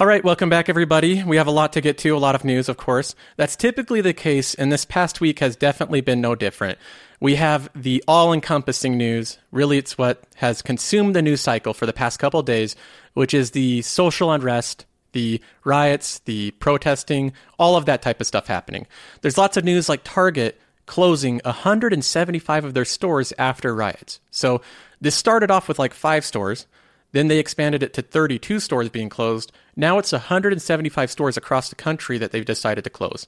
All right, welcome back, everybody. We have a lot to get to, a lot of news, of course. That's typically the case, and this past week has definitely been no different. We have the all encompassing news. Really, it's what has consumed the news cycle for the past couple days, which is the social unrest, the riots, the protesting, all of that type of stuff happening. There's lots of news like Target closing 175 of their stores after riots. So this started off with like five stores. Then they expanded it to 32 stores being closed. Now it's 175 stores across the country that they've decided to close.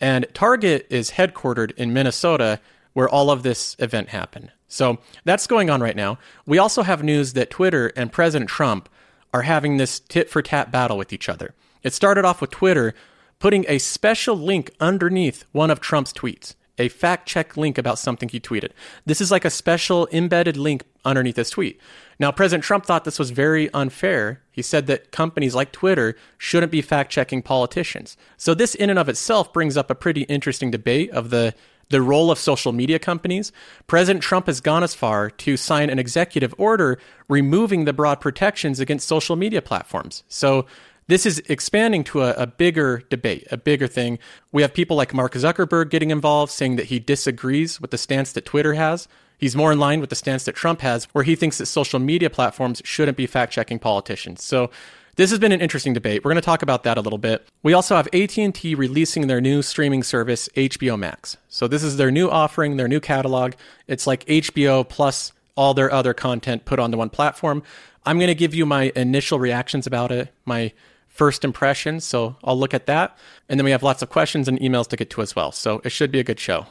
And Target is headquartered in Minnesota, where all of this event happened. So that's going on right now. We also have news that Twitter and President Trump are having this tit for tat battle with each other. It started off with Twitter putting a special link underneath one of Trump's tweets a fact check link about something he tweeted. This is like a special embedded link underneath his tweet. Now, President Trump thought this was very unfair. He said that companies like Twitter shouldn't be fact checking politicians. So, this in and of itself brings up a pretty interesting debate of the the role of social media companies. President Trump has gone as far to sign an executive order removing the broad protections against social media platforms. So, this is expanding to a, a, bigger debate, a bigger thing. We have people like Mark Zuckerberg getting involved, saying that he disagrees with the stance that Twitter has. He's more in line with the stance that Trump has, where he thinks that social media platforms shouldn't be fact checking politicians. So this has been an interesting debate. We're going to talk about that a little bit. We also have AT&T releasing their new streaming service HBO Max. So this is their new offering, their new catalog. It's like HBO plus all their other content put onto one platform. I'm going to give you my initial reactions about it, my first impressions. So I'll look at that. And then we have lots of questions and emails to get to as well. So it should be a good show.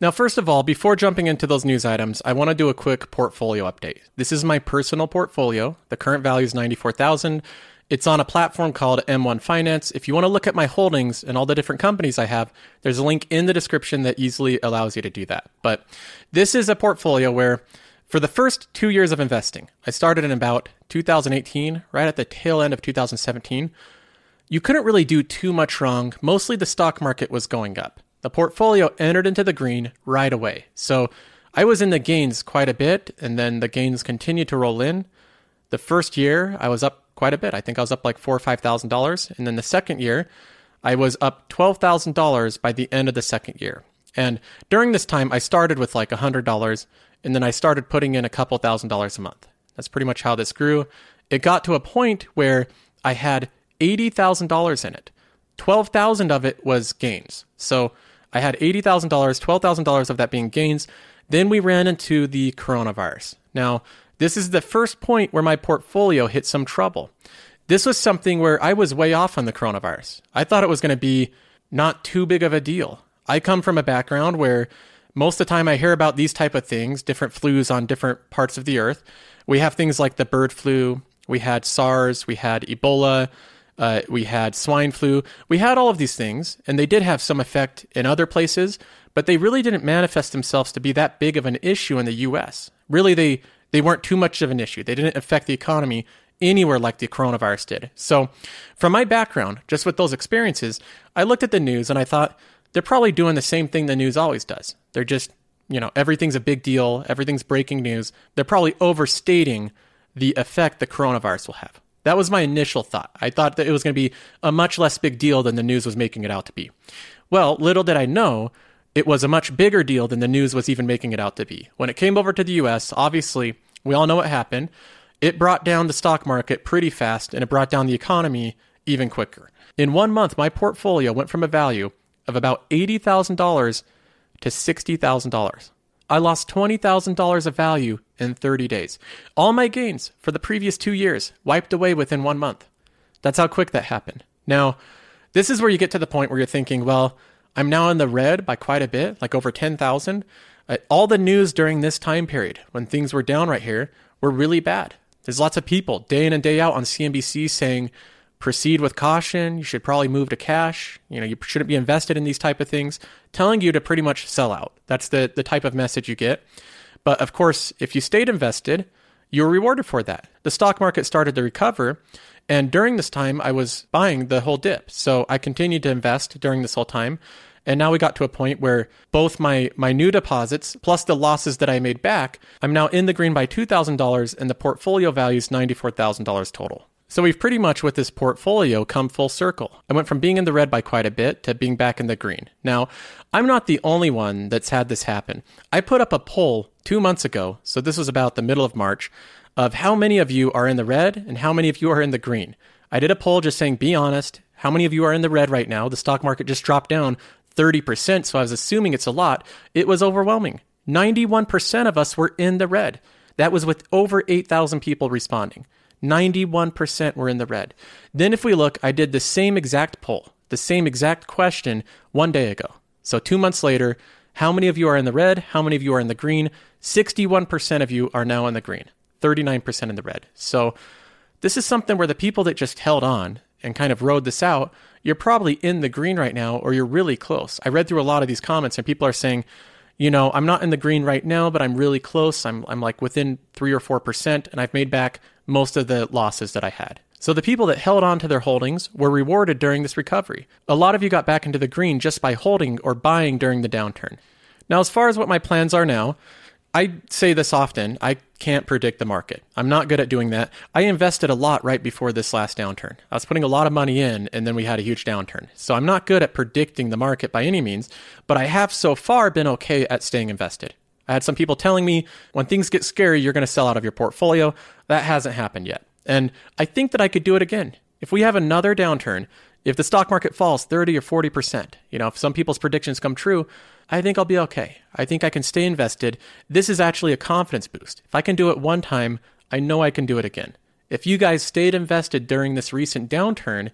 Now, first of all, before jumping into those news items, I want to do a quick portfolio update. This is my personal portfolio. The current value is 94,000. It's on a platform called M1 Finance. If you want to look at my holdings and all the different companies I have, there's a link in the description that easily allows you to do that. But this is a portfolio where for the first 2 years of investing, I started in about 2018, right at the tail end of 2017. You couldn't really do too much wrong. Mostly the stock market was going up. The portfolio entered into the green right away. So I was in the gains quite a bit, and then the gains continued to roll in. The first year, I was up quite a bit. I think I was up like four or five thousand dollars, and then the second year, I was up twelve thousand dollars by the end of the second year. And during this time, I started with like a hundred dollars, and then I started putting in a couple thousand dollars a month. That's pretty much how this grew. It got to a point where I had $80,000 in it. 12,000 of it was gains. So I had $80,000, $12,000 of that being gains. Then we ran into the coronavirus. Now, this is the first point where my portfolio hit some trouble. This was something where I was way off on the coronavirus. I thought it was going to be not too big of a deal. I come from a background where most of the time I hear about these type of things, different flus on different parts of the earth. We have things like the bird flu, we had SARS, we had Ebola, uh, we had swine flu. We had all of these things, and they did have some effect in other places, but they really didn't manifest themselves to be that big of an issue in the U.S. Really, they they weren't too much of an issue. They didn't affect the economy anywhere like the coronavirus did. So, from my background, just with those experiences, I looked at the news and I thought they're probably doing the same thing the news always does. They're just, you know, everything's a big deal, everything's breaking news. They're probably overstating the effect the coronavirus will have. That was my initial thought. I thought that it was going to be a much less big deal than the news was making it out to be. Well, little did I know, it was a much bigger deal than the news was even making it out to be. When it came over to the US, obviously, we all know what happened. It brought down the stock market pretty fast and it brought down the economy even quicker. In one month, my portfolio went from a value of about $80,000 to $60,000. I lost $20,000 of value in 30 days. All my gains for the previous two years wiped away within one month. That's how quick that happened. Now, this is where you get to the point where you're thinking, well, I'm now in the red by quite a bit, like over 10,000. Uh, all the news during this time period, when things were down right here, were really bad. There's lots of people day in and day out on CNBC saying, proceed with caution. You should probably move to cash. You know, you shouldn't be invested in these type of things, telling you to pretty much sell out. That's the, the type of message you get. But of course, if you stayed invested, you were rewarded for that. The stock market started to recover. And during this time, I was buying the whole dip. So I continued to invest during this whole time. And now we got to a point where both my, my new deposits plus the losses that I made back, I'm now in the green by $2,000 and the portfolio value is $94,000 total. So we've pretty much with this portfolio come full circle. I went from being in the red by quite a bit to being back in the green. Now, I'm not the only one that's had this happen. I put up a poll two months ago, so this was about the middle of March, of how many of you are in the red and how many of you are in the green. I did a poll just saying, be honest, how many of you are in the red right now? The stock market just dropped down 30%, so I was assuming it's a lot. It was overwhelming. 91% of us were in the red. That was with over 8,000 people responding. 91% were in the red. Then, if we look, I did the same exact poll, the same exact question one day ago. So, two months later, how many of you are in the red? How many of you are in the green? 61% of you are now in the green, 39% in the red. So, this is something where the people that just held on and kind of rode this out, you're probably in the green right now or you're really close. I read through a lot of these comments and people are saying, you know, I'm not in the green right now, but I'm really close. I'm, I'm like within three or 4%, and I've made back most of the losses that I had. So the people that held on to their holdings were rewarded during this recovery. A lot of you got back into the green just by holding or buying during the downturn. Now, as far as what my plans are now, I say this often I can't predict the market. I'm not good at doing that. I invested a lot right before this last downturn. I was putting a lot of money in, and then we had a huge downturn. So I'm not good at predicting the market by any means, but I have so far been okay at staying invested. I had some people telling me when things get scary, you're going to sell out of your portfolio. That hasn't happened yet. And I think that I could do it again. If we have another downturn, if the stock market falls 30 or 40%, you know, if some people's predictions come true, I think I'll be okay. I think I can stay invested. This is actually a confidence boost. If I can do it one time, I know I can do it again. If you guys stayed invested during this recent downturn,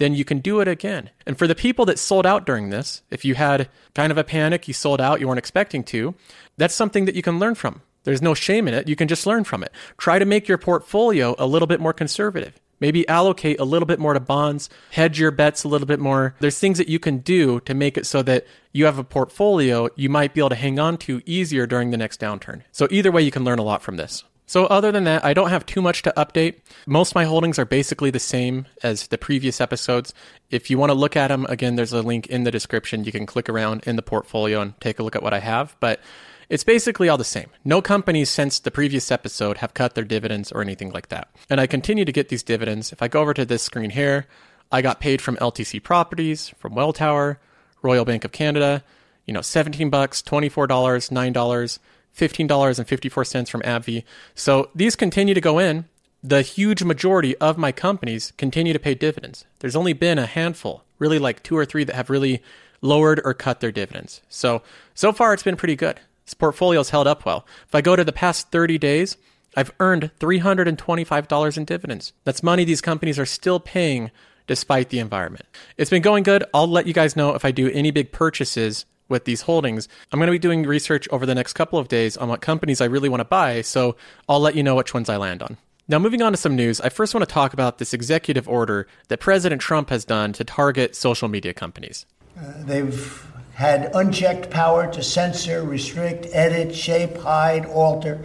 then you can do it again. And for the people that sold out during this, if you had kind of a panic, you sold out, you weren't expecting to, that's something that you can learn from. There's no shame in it. You can just learn from it. Try to make your portfolio a little bit more conservative. Maybe allocate a little bit more to bonds, hedge your bets a little bit more. There's things that you can do to make it so that you have a portfolio you might be able to hang on to easier during the next downturn. So, either way, you can learn a lot from this. So, other than that, I don't have too much to update. Most of my holdings are basically the same as the previous episodes. If you want to look at them, again, there's a link in the description. You can click around in the portfolio and take a look at what I have. But it's basically all the same. No companies since the previous episode have cut their dividends or anything like that. And I continue to get these dividends. If I go over to this screen here, I got paid from LTC Properties, from Welltower, Royal Bank of Canada, you know, 17 bucks, $24, $9. $15.54 from AbbVie. So these continue to go in. The huge majority of my companies continue to pay dividends. There's only been a handful, really like two or three that have really lowered or cut their dividends. So, so far it's been pretty good. This portfolio's held up well. If I go to the past 30 days, I've earned $325 in dividends. That's money these companies are still paying despite the environment. It's been going good. I'll let you guys know if I do any big purchases with these holdings. I'm going to be doing research over the next couple of days on what companies I really want to buy, so I'll let you know which ones I land on. Now, moving on to some news, I first want to talk about this executive order that President Trump has done to target social media companies. Uh, they've had unchecked power to censor, restrict, edit, shape, hide, alter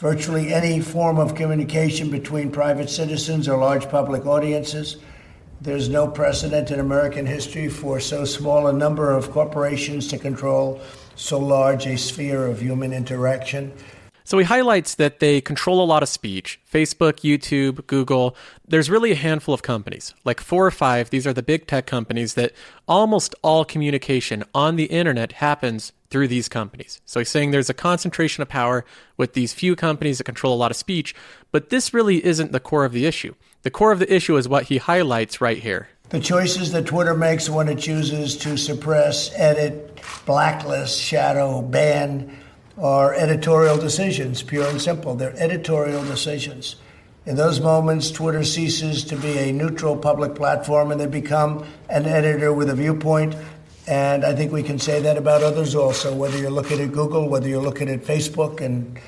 virtually any form of communication between private citizens or large public audiences. There's no precedent in American history for so small a number of corporations to control so large a sphere of human interaction. So he highlights that they control a lot of speech Facebook, YouTube, Google. There's really a handful of companies, like four or five. These are the big tech companies that almost all communication on the internet happens through these companies. So he's saying there's a concentration of power with these few companies that control a lot of speech, but this really isn't the core of the issue. The core of the issue is what he highlights right here. The choices that Twitter makes when it chooses to suppress, edit, blacklist, shadow, ban are editorial decisions, pure and simple. They're editorial decisions. In those moments, Twitter ceases to be a neutral public platform and they become an editor with a viewpoint. And I think we can say that about others also, whether you're looking at Google, whether you're looking at Facebook, and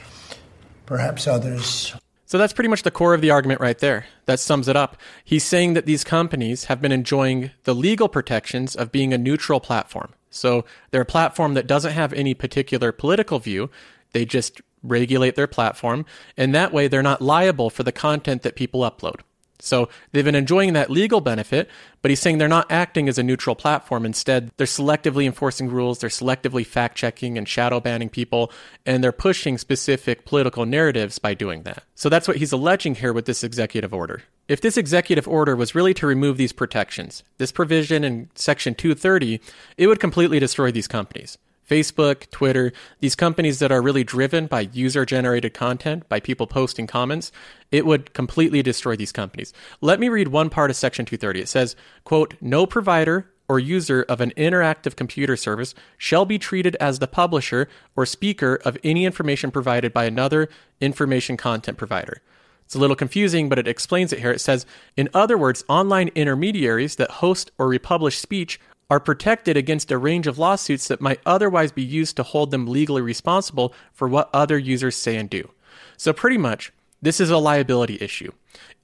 perhaps others. So that's pretty much the core of the argument right there. That sums it up. He's saying that these companies have been enjoying the legal protections of being a neutral platform. So they're a platform that doesn't have any particular political view. They just regulate their platform, and that way they're not liable for the content that people upload. So they've been enjoying that legal benefit, but he's saying they're not acting as a neutral platform. Instead, they're selectively enforcing rules, they're selectively fact checking and shadow banning people, and they're pushing specific political narratives by doing that. So that's what he's alleging here with this executive order. If this executive order was really to remove these protections, this provision in Section 230, it would completely destroy these companies. Facebook, Twitter, these companies that are really driven by user generated content, by people posting comments, it would completely destroy these companies. Let me read one part of Section 230. It says, quote, no provider or user of an interactive computer service shall be treated as the publisher or speaker of any information provided by another information content provider. It's a little confusing, but it explains it here. It says, in other words, online intermediaries that host or republish speech are protected against a range of lawsuits that might otherwise be used to hold them legally responsible for what other users say and do. So, pretty much, this is a liability issue.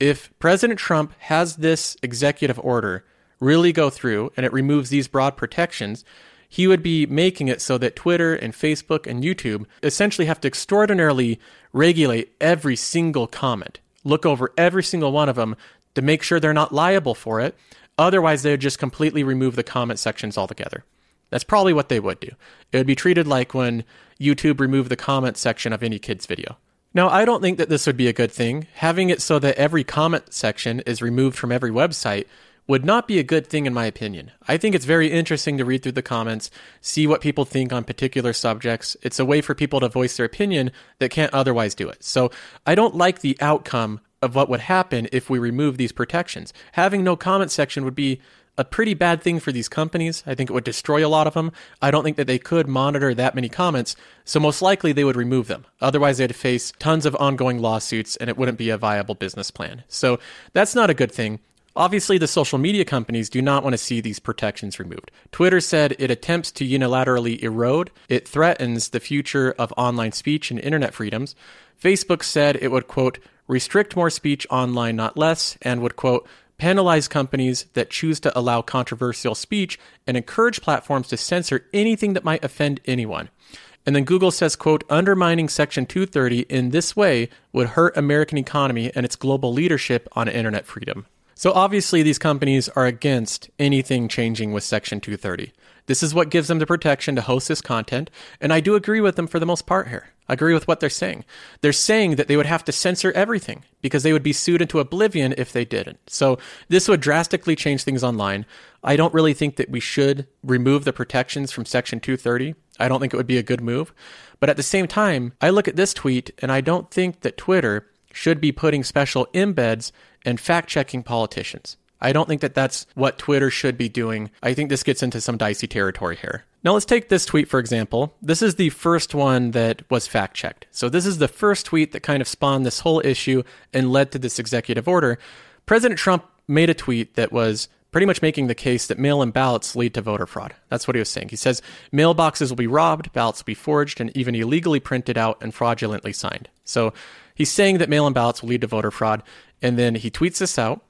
If President Trump has this executive order really go through and it removes these broad protections, he would be making it so that Twitter and Facebook and YouTube essentially have to extraordinarily regulate every single comment, look over every single one of them to make sure they're not liable for it, Otherwise, they would just completely remove the comment sections altogether. That's probably what they would do. It would be treated like when YouTube removed the comment section of any kid's video. Now, I don't think that this would be a good thing. Having it so that every comment section is removed from every website would not be a good thing, in my opinion. I think it's very interesting to read through the comments, see what people think on particular subjects. It's a way for people to voice their opinion that can't otherwise do it. So I don't like the outcome of what would happen if we remove these protections. Having no comment section would be a pretty bad thing for these companies. I think it would destroy a lot of them. I don't think that they could monitor that many comments, so most likely they would remove them. Otherwise, they'd face tons of ongoing lawsuits and it wouldn't be a viable business plan. So that's not a good thing. Obviously, the social media companies do not want to see these protections removed. Twitter said it attempts to unilaterally erode, it threatens the future of online speech and internet freedoms. Facebook said it would, quote, restrict more speech online, not less, and would, quote, penalize companies that choose to allow controversial speech and encourage platforms to censor anything that might offend anyone. And then Google says, quote, undermining Section 230 in this way would hurt American economy and its global leadership on internet freedom. So obviously these companies are against anything changing with Section 230. This is what gives them the protection to host this content, and I do agree with them for the most part here. I agree with what they're saying. They're saying that they would have to censor everything because they would be sued into oblivion if they didn't. So this would drastically change things online. I don't really think that we should remove the protections from Section 230. I don't think it would be a good move. But at the same time, I look at this tweet and I don't think that Twitter should be putting special embeds and fact checking politicians. I don't think that that's what Twitter should be doing. I think this gets into some dicey territory here. Now, let's take this tweet, for example. This is the first one that was fact checked. So, this is the first tweet that kind of spawned this whole issue and led to this executive order. President Trump made a tweet that was pretty much making the case that mail in ballots lead to voter fraud. That's what he was saying. He says mailboxes will be robbed, ballots will be forged, and even illegally printed out and fraudulently signed. So, he's saying that mail in ballots will lead to voter fraud. And then he tweets this out.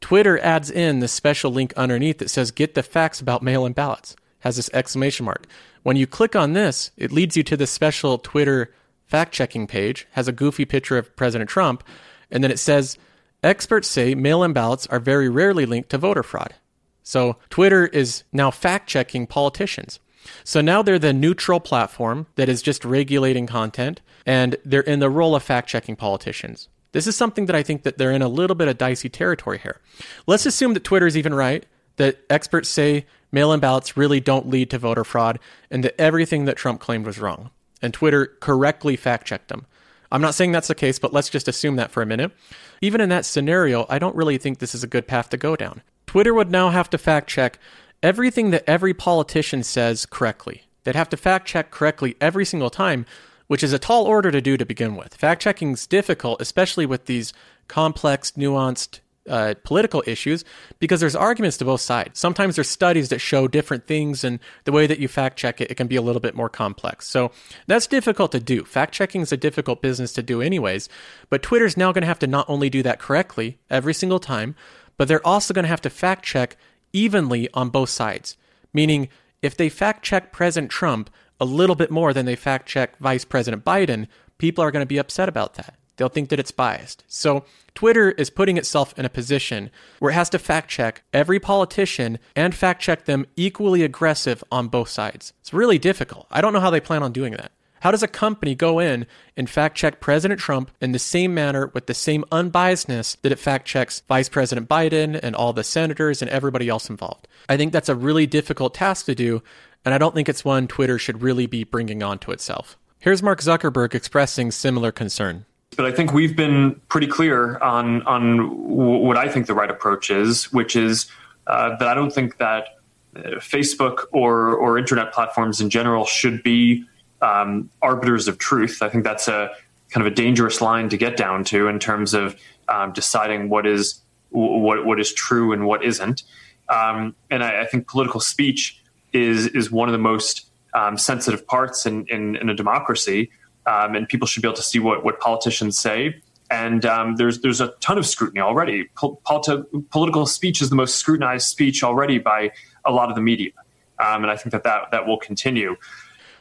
Twitter adds in the special link underneath that says get the facts about mail in ballots. Has this exclamation mark. When you click on this, it leads you to the special Twitter fact checking page, has a goofy picture of President Trump, and then it says experts say mail in ballots are very rarely linked to voter fraud. So Twitter is now fact checking politicians. So now they're the neutral platform that is just regulating content, and they're in the role of fact checking politicians. This is something that I think that they're in a little bit of dicey territory here. Let's assume that Twitter is even right, that experts say mail in ballots really don't lead to voter fraud, and that everything that Trump claimed was wrong. And Twitter correctly fact checked them. I'm not saying that's the case, but let's just assume that for a minute. Even in that scenario, I don't really think this is a good path to go down. Twitter would now have to fact check everything that every politician says correctly. They'd have to fact check correctly every single time which is a tall order to do to begin with. Fact checking is difficult, especially with these complex, nuanced uh, political issues because there's arguments to both sides. Sometimes there's studies that show different things, and the way that you fact check it, it can be a little bit more complex. So that's difficult to do. Fact checking is a difficult business to do, anyways. But Twitter's now going to have to not only do that correctly every single time, but they're also going to have to fact check evenly on both sides. Meaning, if they fact check President Trump a little bit more than they fact check Vice President Biden, people are going to be upset about that. They'll think that it's biased. So Twitter is putting itself in a position where it has to fact check every politician and fact check them equally aggressive on both sides. It's really difficult. I don't know how they plan on doing that. How does a company go in and fact check President Trump in the same manner with the same unbiasedness that it fact checks Vice President Biden and all the senators and everybody else involved? I think that's a really difficult task to do, and I don't think it's one Twitter should really be bringing onto itself. Here's Mark Zuckerberg expressing similar concern. But I think we've been pretty clear on on what I think the right approach is, which is uh, that I don't think that uh, Facebook or or internet platforms in general should be um, arbiters of truth. I think that's a kind of a dangerous line to get down to in terms of um, deciding what is what what is true and what isn't. Um, and I, I, think political speech is is one of the most um, sensitive parts in, in, in a democracy, um, and people should be able to see what what politicians say. And um, there's there's a ton of scrutiny already. Pol- politi- political speech is the most scrutinized speech already by a lot of the media, and I think that that, that will continue.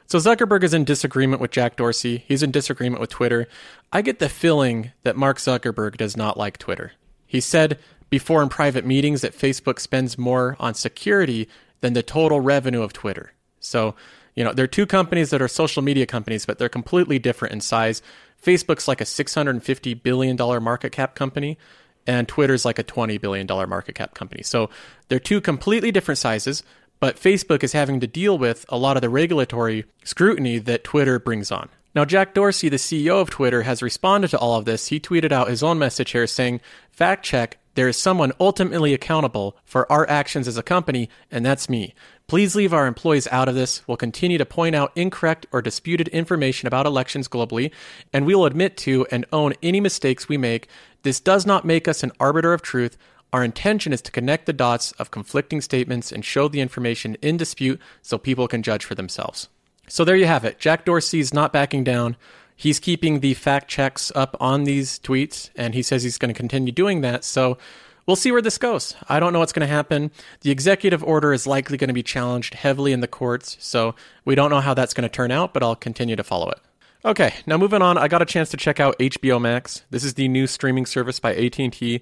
So Zuckerberg is in disagreement with Jack Dorsey. He's in disagreement with Twitter. I get the feeling that Mark Zuckerberg does not like Twitter. He said before in private meetings that Facebook spends more on security than the total revenue of Twitter. So, you know, they're two companies that are social media companies, but they're completely different in size. Facebook's like a $650 billion market cap company, and Twitter's like a $20 billion market cap company. So they're two completely different sizes, but Facebook is having to deal with a lot of the regulatory scrutiny that Twitter brings on. Now, Jack Dorsey, the CEO of Twitter, has responded to all of this. He tweeted out his own message here saying, Fact check, there is someone ultimately accountable for our actions as a company, and that's me. Please leave our employees out of this. We'll continue to point out incorrect or disputed information about elections globally, and we will admit to and own any mistakes we make. This does not make us an arbiter of truth. Our intention is to connect the dots of conflicting statements and show the information in dispute so people can judge for themselves. So there you have it. Jack Dorsey's not backing down. He's keeping the fact checks up on these tweets, and he says he's going to continue doing that. So we'll see where this goes. I don't know what's going to happen. The executive order is likely going to be challenged heavily in the courts, so we don't know how that's going to turn out, but I'll continue to follow it. Okay, now moving on, I got a chance to check out HBO Max. This is the new streaming service by AT&T.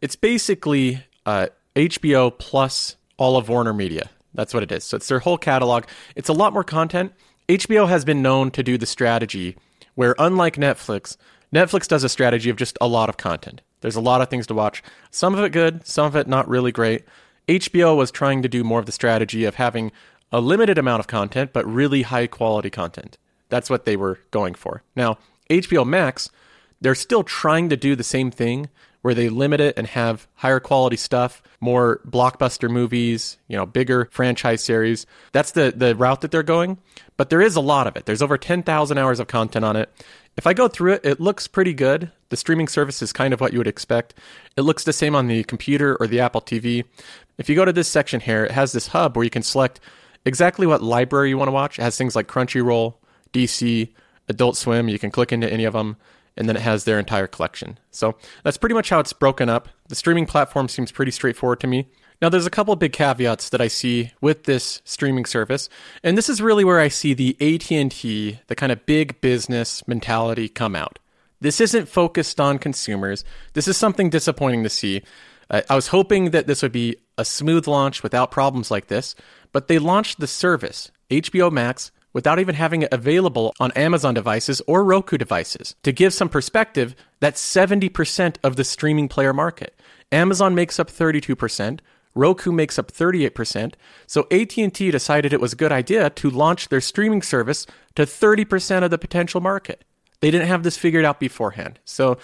It's basically uh, HBO plus all of Warner Media. That's what it is. So it's their whole catalog. It's a lot more content. HBO has been known to do the strategy where, unlike Netflix, Netflix does a strategy of just a lot of content. There's a lot of things to watch. Some of it good, some of it not really great. HBO was trying to do more of the strategy of having a limited amount of content, but really high quality content. That's what they were going for. Now, HBO Max, they're still trying to do the same thing, where they limit it and have higher quality stuff, more blockbuster movies, you know, bigger franchise series. That's the the route that they're going. But there is a lot of it. There's over 10,000 hours of content on it. If I go through it, it looks pretty good. The streaming service is kind of what you would expect. It looks the same on the computer or the Apple TV. If you go to this section here, it has this hub where you can select exactly what library you want to watch. It has things like Crunchyroll, DC, Adult Swim. You can click into any of them and then it has their entire collection. So that's pretty much how it's broken up. The streaming platform seems pretty straightforward to me. Now, there's a couple of big caveats that I see with this streaming service, and this is really where I see the AT&T, the kind of big business mentality come out. This isn't focused on consumers. This is something disappointing to see. Uh, I was hoping that this would be a smooth launch without problems like this, but they launched the service, HBO Max, without even having it available on Amazon devices or Roku devices. To give some perspective, that's 70% of the streaming player market. Amazon makes up 32%, Roku makes up 38%, so AT&T decided it was a good idea to launch their streaming service to 30% of the potential market. They didn't have this figured out beforehand. So,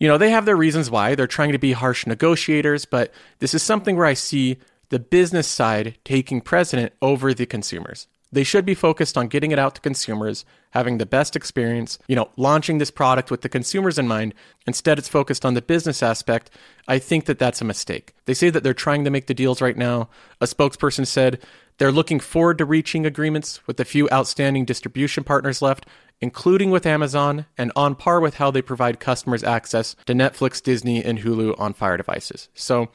you know, they have their reasons why. They're trying to be harsh negotiators, but this is something where I see the business side taking precedent over the consumers. They should be focused on getting it out to consumers, having the best experience, you know, launching this product with the consumers in mind. Instead, it's focused on the business aspect. I think that that's a mistake. They say that they're trying to make the deals right now. A spokesperson said they're looking forward to reaching agreements with the few outstanding distribution partners left, including with Amazon, and on par with how they provide customers access to Netflix, Disney, and Hulu on Fire devices. So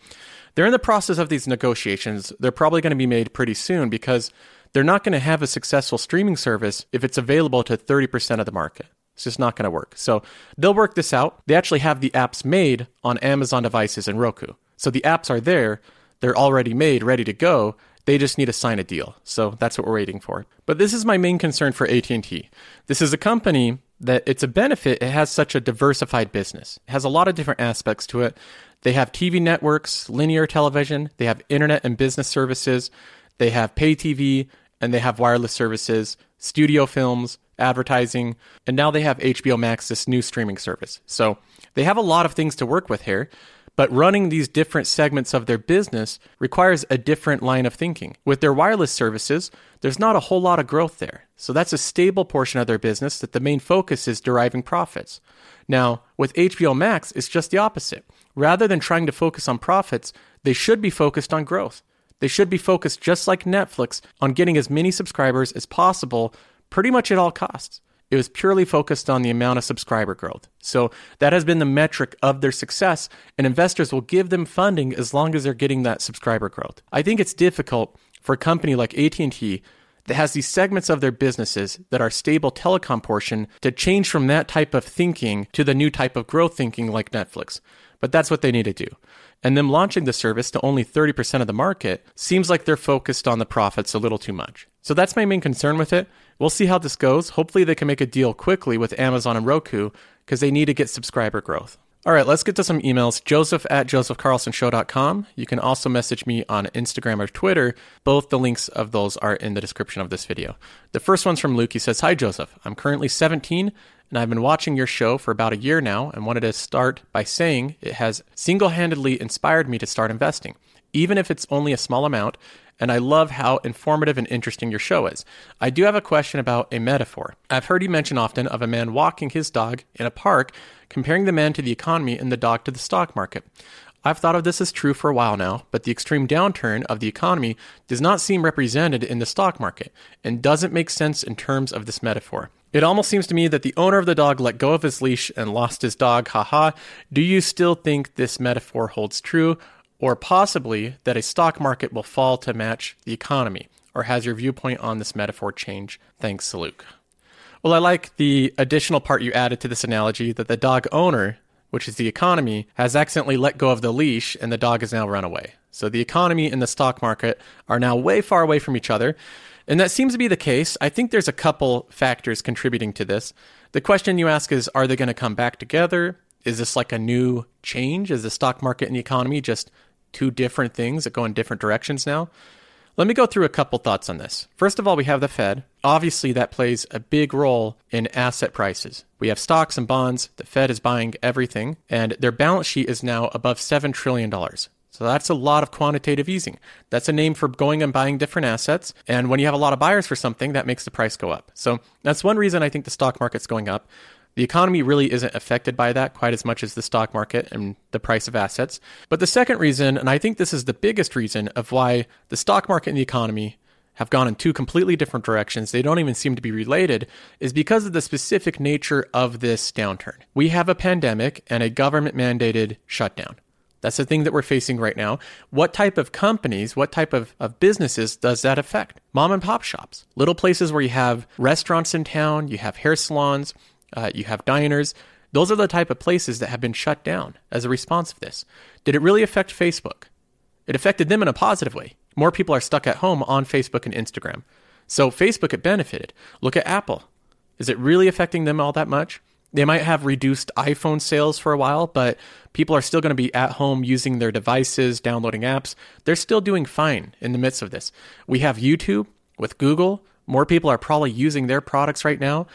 they're in the process of these negotiations. They're probably going to be made pretty soon because they're not going to have a successful streaming service if it's available to 30% of the market. It's just not going to work. So they'll work this out. They actually have the apps made on Amazon devices and Roku. So the apps are there. They're already made, ready to go. They just need to sign a deal. So that's what we're waiting for. But this is my main concern for AT&T. This is a company that it's a benefit it has such a diversified business. It has a lot of different aspects to it. They have TV networks, linear television, they have internet and business services, they have pay TV, and they have wireless services, studio films, advertising, and now they have HBO Max, this new streaming service. So they have a lot of things to work with here, but running these different segments of their business requires a different line of thinking. With their wireless services, there's not a whole lot of growth there. So that's a stable portion of their business that the main focus is deriving profits. Now, with HBO Max, it's just the opposite. Rather than trying to focus on profits, they should be focused on growth. They should be focused, just like Netflix, on getting as many subscribers as possible, pretty much at all costs. It was purely focused on the amount of subscriber growth. So that has been the metric of their success, and investors will give them funding as long as they're getting that subscriber growth. I think it's difficult for a company like AT&T that has these segments of their businesses that are stable telecom portion to change from that type of thinking to the new type of growth thinking like Netflix. But that's what they need to do. And them launching the service to only 30% of the market seems like they're focused on the profits a little too much. So that's my main concern with it. We'll see how this goes. Hopefully, they can make a deal quickly with Amazon and Roku because they need to get subscriber growth. All right, let's get to some emails. Joseph at josephcarlsonshow.com. You can also message me on Instagram or Twitter. Both the links of those are in the description of this video. The first one's from Luke. He says, Hi, Joseph. I'm currently 17 and I've been watching your show for about a year now and wanted to start by saying it has single handedly inspired me to start investing, even if it's only a small amount. And I love how informative and interesting your show is. I do have a question about a metaphor. I've heard you mention often of a man walking his dog in a park, comparing the man to the economy and the dog to the stock market. I've thought of this as true for a while now, but the extreme downturn of the economy does not seem represented in the stock market and doesn't make sense in terms of this metaphor. It almost seems to me that the owner of the dog let go of his leash and lost his dog, haha. Do you still think this metaphor holds true? Or possibly that a stock market will fall to match the economy? Or has your viewpoint on this metaphor changed? Thanks, Saluk. Well, I like the additional part you added to this analogy that the dog owner, which is the economy, has accidentally let go of the leash and the dog has now run away. So the economy and the stock market are now way far away from each other. And that seems to be the case. I think there's a couple factors contributing to this. The question you ask is are they going to come back together? Is this like a new change? Is the stock market and the economy just two different things that go in different directions now? Let me go through a couple thoughts on this. First of all, we have the Fed. Obviously, that plays a big role in asset prices. We have stocks and bonds. The Fed is buying everything, and their balance sheet is now above $7 trillion. So that's a lot of quantitative easing. That's a name for going and buying different assets. And when you have a lot of buyers for something, that makes the price go up. So that's one reason I think the stock market's going up. The economy really isn't affected by that quite as much as the stock market and the price of assets. But the second reason, and I think this is the biggest reason of why the stock market and the economy have gone in two completely different directions, they don't even seem to be related, is because of the specific nature of this downturn. We have a pandemic and a government mandated shutdown. That's the thing that we're facing right now. What type of companies, what type of, of businesses does that affect? Mom and pop shops, little places where you have restaurants in town, you have hair salons, uh, you have diners. Those are the type of places that have been shut down as a response of this. Did it really affect Facebook? It affected them in a positive way. More people are stuck at home on Facebook and Instagram. So Facebook, it benefited. Look at Apple. Is it really affecting them all that much? They might have reduced iPhone sales for a while, but people are still going to be at home using their devices, downloading apps. They're still doing fine in the midst of this. We have YouTube with Google. More people are probably using their products right now.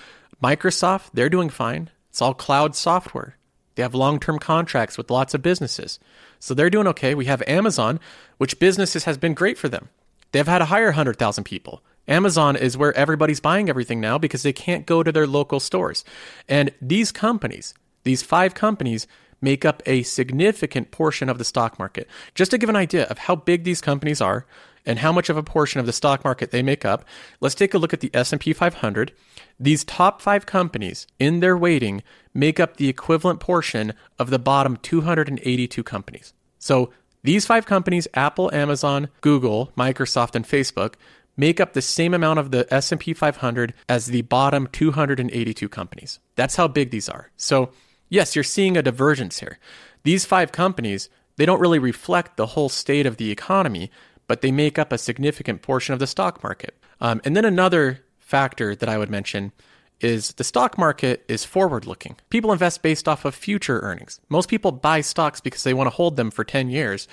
Microsoft, they're doing fine. It's all cloud software. They have long term contracts with lots of businesses. So they're doing okay. We have Amazon, which businesses has been great for them. They've had to hire 100,000 people. Amazon is where everybody's buying everything now because they can't go to their local stores. And these companies, these five companies, make up a significant portion of the stock market. Just to give an idea of how big these companies are and how much of a portion of the stock market they make up, let's take a look at the S&P 500. These top 5 companies in their weighting make up the equivalent portion of the bottom 282 companies. So, these 5 companies, Apple, Amazon, Google, Microsoft and Facebook, make up the same amount of the S&P 500 as the bottom 282 companies. That's how big these are. So, yes, you're seeing a divergence here. These 5 companies, they don't really reflect the whole state of the economy, but they make up a significant portion of the stock market. Um, and then another factor that I would mention is the stock market is forward looking. People invest based off of future earnings. Most people buy stocks because they want to hold them for 10 years.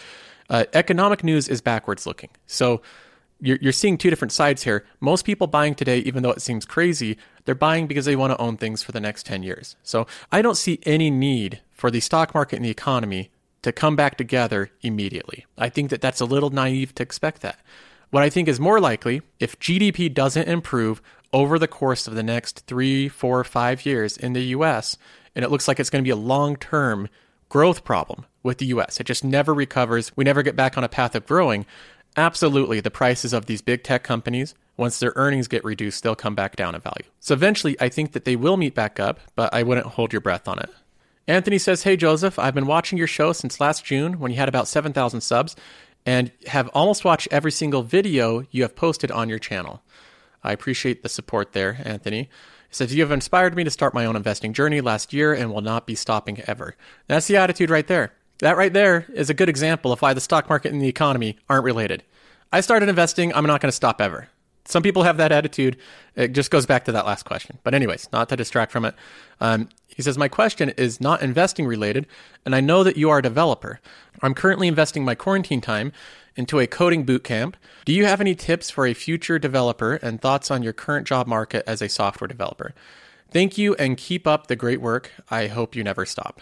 Uh, economic news is backwards looking. So you're, you're seeing two different sides here. Most people buying today, even though it seems crazy, they're buying because they want to own things for the next 10 years. So I don't see any need for the stock market and the economy to come back together immediately. I think that that's a little naive to expect that. What I think is more likely, if GDP doesn't improve over the course of the next three, four, five years in the US, and it looks like it's going to be a long term growth problem with the US, it just never recovers. We never get back on a path of growing. Absolutely, the prices of these big tech companies, once their earnings get reduced, they'll come back down in value. So eventually, I think that they will meet back up, but I wouldn't hold your breath on it. Anthony says, Hey, Joseph, I've been watching your show since last June when you had about 7,000 subs and have almost watched every single video you have posted on your channel. I appreciate the support there, Anthony. He says, You have inspired me to start my own investing journey last year and will not be stopping ever. That's the attitude right there. That right there is a good example of why the stock market and the economy aren't related. I started investing, I'm not going to stop ever. Some people have that attitude. It just goes back to that last question. But, anyways, not to distract from it. Um, he says, My question is not investing related, and I know that you are a developer. I'm currently investing my quarantine time into a coding boot camp. Do you have any tips for a future developer and thoughts on your current job market as a software developer? Thank you and keep up the great work. I hope you never stop.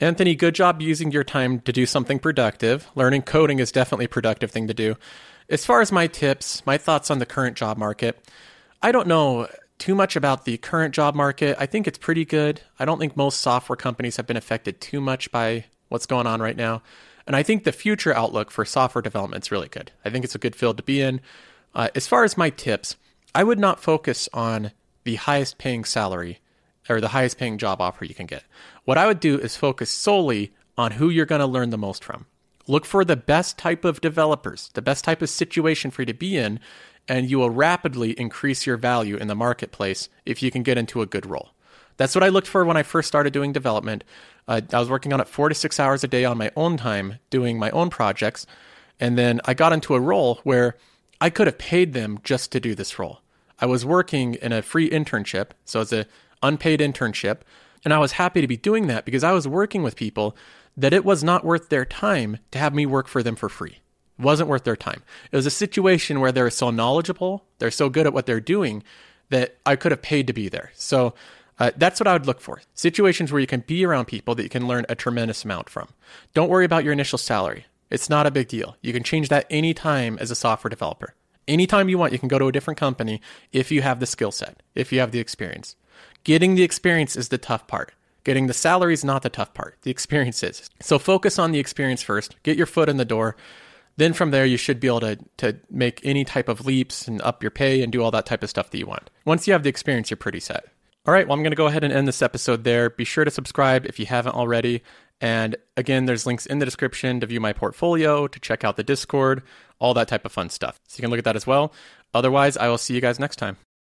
Anthony, good job using your time to do something productive. Learning coding is definitely a productive thing to do. As far as my tips, my thoughts on the current job market, I don't know too much about the current job market. I think it's pretty good. I don't think most software companies have been affected too much by what's going on right now. And I think the future outlook for software development is really good. I think it's a good field to be in. Uh, as far as my tips, I would not focus on the highest paying salary or the highest paying job offer you can get. What I would do is focus solely on who you're going to learn the most from. Look for the best type of developers, the best type of situation for you to be in, and you will rapidly increase your value in the marketplace if you can get into a good role. That's what I looked for when I first started doing development. Uh, I was working on it four to six hours a day on my own time, doing my own projects. And then I got into a role where I could have paid them just to do this role. I was working in a free internship, so it's a unpaid internship, and I was happy to be doing that because I was working with people that it was not worth their time to have me work for them for free. It wasn't worth their time. It was a situation where they're so knowledgeable, they're so good at what they're doing that I could have paid to be there. So uh, that's what I would look for. Situations where you can be around people that you can learn a tremendous amount from. Don't worry about your initial salary. It's not a big deal. You can change that anytime as a software developer. Anytime you want, you can go to a different company if you have the skill set, if you have the experience. Getting the experience is the tough part. Getting the salary is not the tough part. The experience is. So focus on the experience first. Get your foot in the door. Then from there, you should be able to, to make any type of leaps and up your pay and do all that type of stuff that you want. Once you have the experience, you're pretty set. All right, well, I'm going to go ahead and end this episode there. Be sure to subscribe if you haven't already. And again, there's links in the description to view my portfolio, to check out the Discord, all that type of fun stuff. So you can look at that as well. Otherwise, I will see you guys next time.